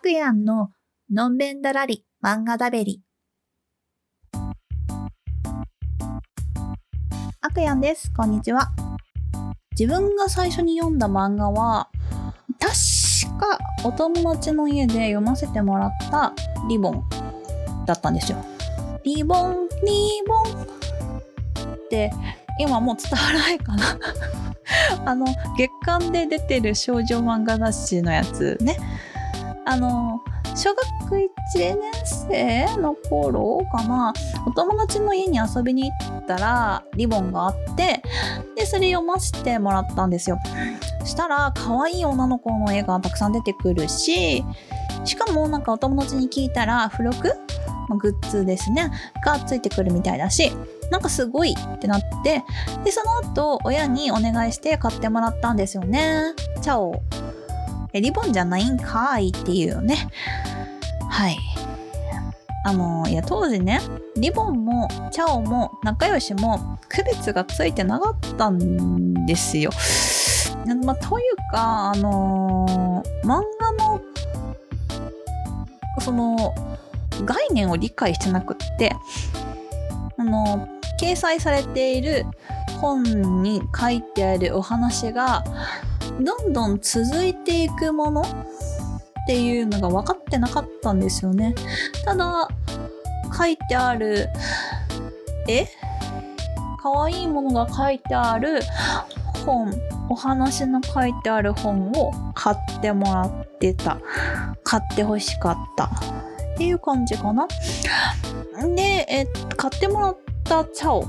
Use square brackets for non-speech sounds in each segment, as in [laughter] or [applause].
くやんののんべんだらり漫画だべり。あくやんです。こんにちは。自分が最初に読んだ漫画は、確かお友達の家で読ませてもらったリボンだったんですよ。リボン、リボンって今もう伝わらないかな [laughs] あの月刊で出てる少女漫画雑誌のやつねあの小学1年生の頃かな。お友達の家に遊びに行ったらリボンがあってでそれ読ませてもらったんですよ。したら可愛い女の子の絵がたくさん出てくるししかもなんかお友達に聞いたら付録？グッズですね。がついてくるみたいだしなんかすごいってなってでその後親にお願いして買ってもらったんですよね。チャオ。リボンじゃないんかいっていうね。はい。あのいや当時ねリボンもチャオも仲良しも区別がついてなかったんですよ。まあ、というかあのー、漫画のその概念を理解してなくってあの掲載されている本に書いてあるお話がどんどん続いていくものっていうのが分かってなかったんですよね。ただ書いてある絵？可愛いものが書いてある本？お話の書いてある本を買ってもらってた。買ってほしかった。っていう感じかな。で、え買ってもらったチャオ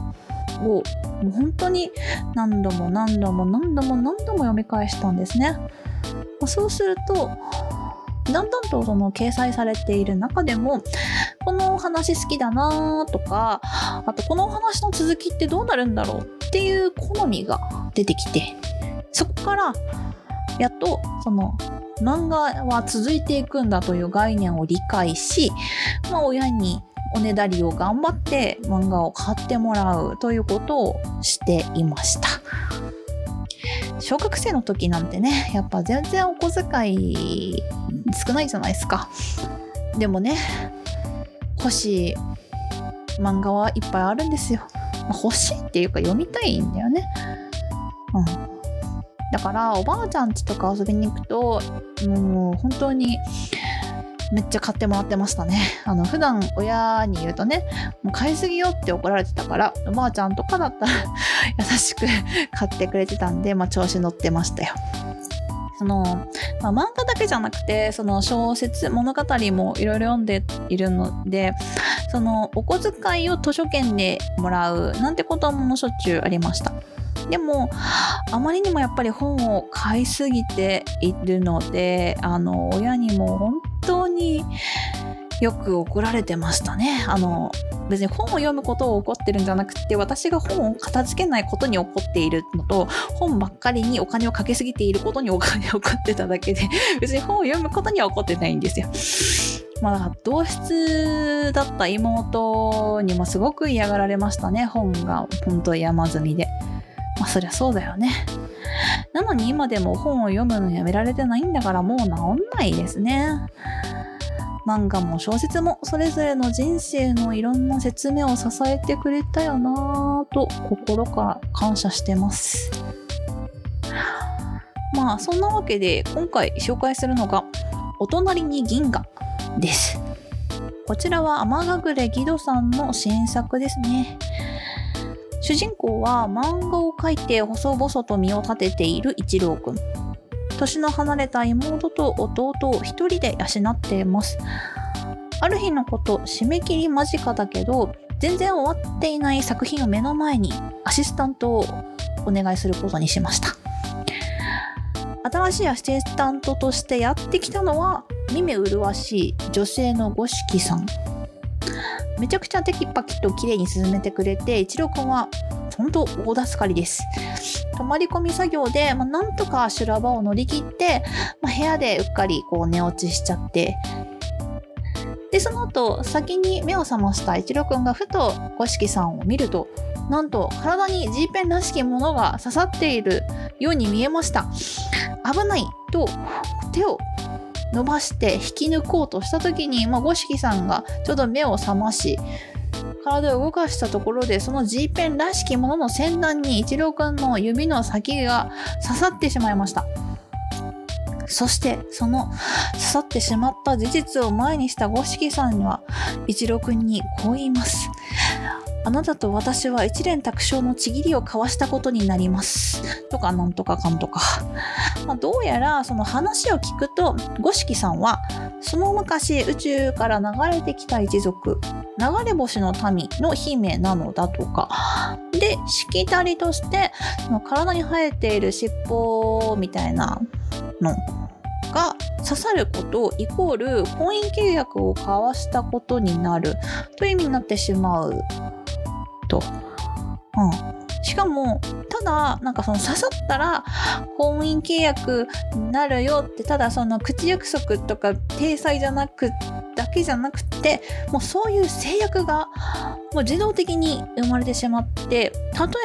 をもう本当に何度も何度も何度も何度も読み返したんですね。そうするとだんだんとその掲載されている中でもこのお話好きだなとかあとこのお話の続きってどうなるんだろうっていう好みが出てきてそこからやっとその漫画は続いていくんだという概念を理解し、まあ、親におねだりを頑張って漫画を買ってもらうということをしていました。小学生の時なんてねやっぱ全然お小遣い少ないじゃないですか。でもね欲しい漫画はいっぱいあるんですよ、欲しいっていうか読みたいんだよね。うん。だからおばあちゃん家とか遊びに行くともう本当にめっちゃ買ってもらってましたね。[laughs] あの、普段親に言うとね、もう買いすぎよって怒られてたから、おばあちゃんとかだったら [laughs] 優しく買ってくれてたんで、まあ調子乗ってましたよ。その、まあ、漫画だけじゃなくて、その小説、物語もいろいろ読んでいるので、そのお小遣いを図書券でもらうなんてこともしょっちゅうありました。でもあまりにもやっぱり本を買いすぎているのであの親にも本当によく怒られてましたね。あの別に本を読むことを怒ってるんじゃなくて私が本を片付けないことに怒っているのと本ばっかりにお金をかけすぎていることにお金を怒ってただけで [laughs] 別に本を読むことには怒ってないんですよ。まあだから同室だった妹にもすごく嫌がられましたね本が本当山積みで。まあそりゃそうだよね。なのに今でも本を読むのやめられてないんだからもう治んないですね。漫画も小説もそれぞれの人生のいろんな説明を支えてくれたよなぁと心から感謝してます。まあそんなわけで今回紹介するのがお隣に銀河です。こちらは天隠れギドさんの新作ですね。主人公は漫画を描いて細々と身を立てている一郎くん。年の離れた妹と弟を一人で養っています。ある日のこと締め切り間近だけど全然終わっていない作品を目の前にアシスタントをお願いすることにしました新しいアシスタントとしてやってきたのは見目麗しい女性の五色さんめちゃくちゃテキパキと綺麗に進めてくれて一郎くんは本当大助かりです。泊まり込み作業で、まあ、なんとか修羅場を乗り切って、まあ、部屋でうっかりこう寝落ちしちゃって。でその後先に目を覚ました一郎くんがふと五色さんを見るとなんと体に G ペンらしきものが刺さっているように見えました。危ないと手を伸ばして引き抜こうとした時に、まあ、五色さんがちょうど目を覚まし体を動かしたところでその G ペンらしきものの先端に一郎くんの指の先が刺さってしまいました。そしてその刺さってしまった事実を前にした五色さんには一郎くんにこう言います。あなたと私は一連卓勝のちぎりを交わしたことになります。とかなんとかかんとか。[laughs] まあ、どうやらその話を聞くと五色さんはその昔宇宙から流れてきた一族流れ星の民の姫なのだとかでしきたりとしてその体に生えている尻尾みたいなのが刺さることイコール婚姻契約を交わしたことになるという意味になってしまうと。うんしかもただなんかその刺さったら婚姻契約になるよってただその口約束とか体裁じゃなくだけじゃなくてもうそういう制約がもう自動的に生まれてしまって例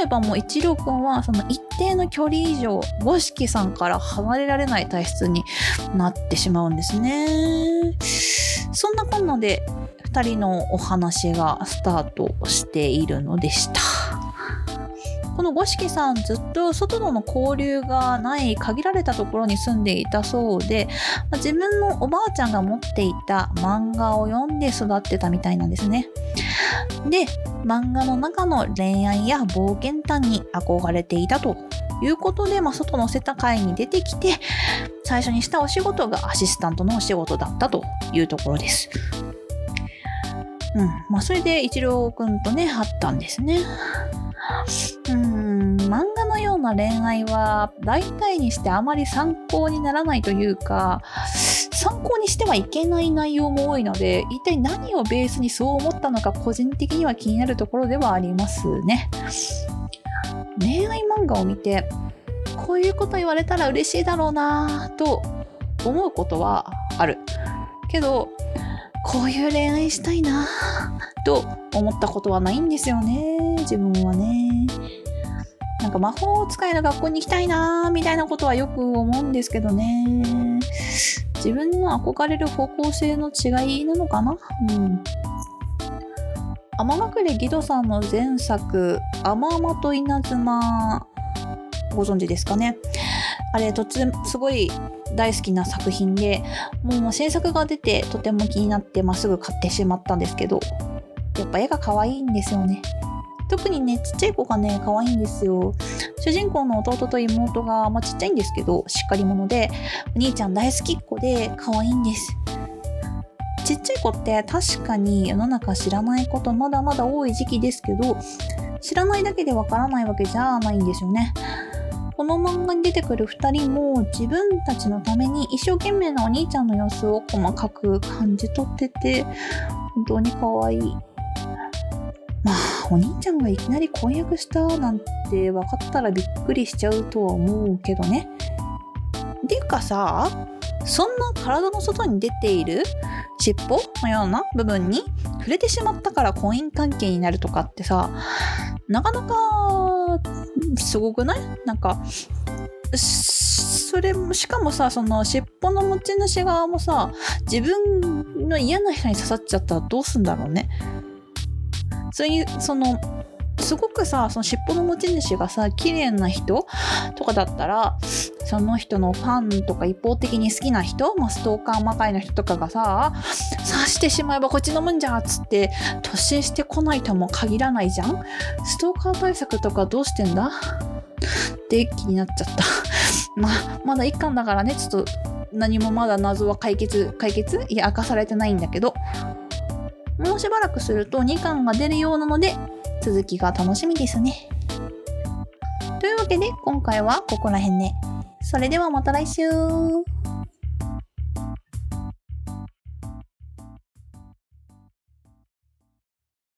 えばもう一郎くんはその一定の距離以上五色さんから離れられない体質になってしまうんですね。そんなこんなで2人のお話がスタートしているのでした。この五色さんずっと外との交流がない限られたところに住んでいたそうでま自分のおばあちゃんが持っていた漫画を読んで育ってたみたいなんですね。で漫画の中の恋愛や冒険探に憧れていたということで、まあ、外の世界に出てきて最初にしたお仕事がアシスタントのお仕事だったというところです。うん。まあ、それで一郎くんとね、会ったんですね。うん、漫画のような恋愛は大体にしてあまり参考にならないというか、参考にしてはいけない内容も多いので、一体何をベースにそう思ったのか個人的には気になるところではありますね。恋愛漫画を見て、こういうこと言われたら嬉しいだろうなぁと思うことはある。けど、こういう恋愛したいなと思ったことはないんですよね自分はね。なんか魔法使いの学校に行きたいなみたいなことはよく思うんですけどね。自分の憧れる方向性の違いなのかな？うん。天隠れ義堂さんの前作「甘々と稲妻」ご存知ですかね。あれ突然すごい大好きな作品でもう新作が出てとても気になってまっすぐ買ってしまったんですけどやっぱ絵が可愛いんですよね。特にねちっちゃい子がね可愛いんですよ。主人公の弟と妹が、まあ、ちっちゃいんですけどしっかり者でお兄ちゃん大好きっ子で可愛いんです。ちっちゃい子って確かに世の中知らないことまだまだ多い時期ですけど知らないだけでわからないわけじゃないんですよね。この漫画に出てくる2人も自分たちのために一生懸命なお兄ちゃんの様子を細かく感じ取ってて本当に可愛い。まあお兄ちゃんがいきなり婚約したなんて分かったらびっくりしちゃうとは思うけどね。ていうかさそんな体の外に出ている尻尾のような部分に触れてしまったから婚姻関係になるとかってさなかなかすごくない？なんかそれもしかもさその尻尾の持ち主側もさ自分の嫌な人に刺さっちゃったらどうすんだろうね。それにそのすごくさその尻尾の持ち主がさ綺麗な人とかだったらその人のファンとか一方的に好きな人、まあ、ストーカーまかいの人とかがさ刺してしまえばこっちのもんじゃっつって突進してこないとも限らないじゃん。ストーカー対策とかどうしてんだ？って気になっちゃった。まあまだ1巻だからねちょっと何もまだ謎は解決解決？いや明かされてないんだけど。もうしばらくすると2巻が出るようなので続きが楽しみですね。というわけで今回はここら辺で。それではまた来週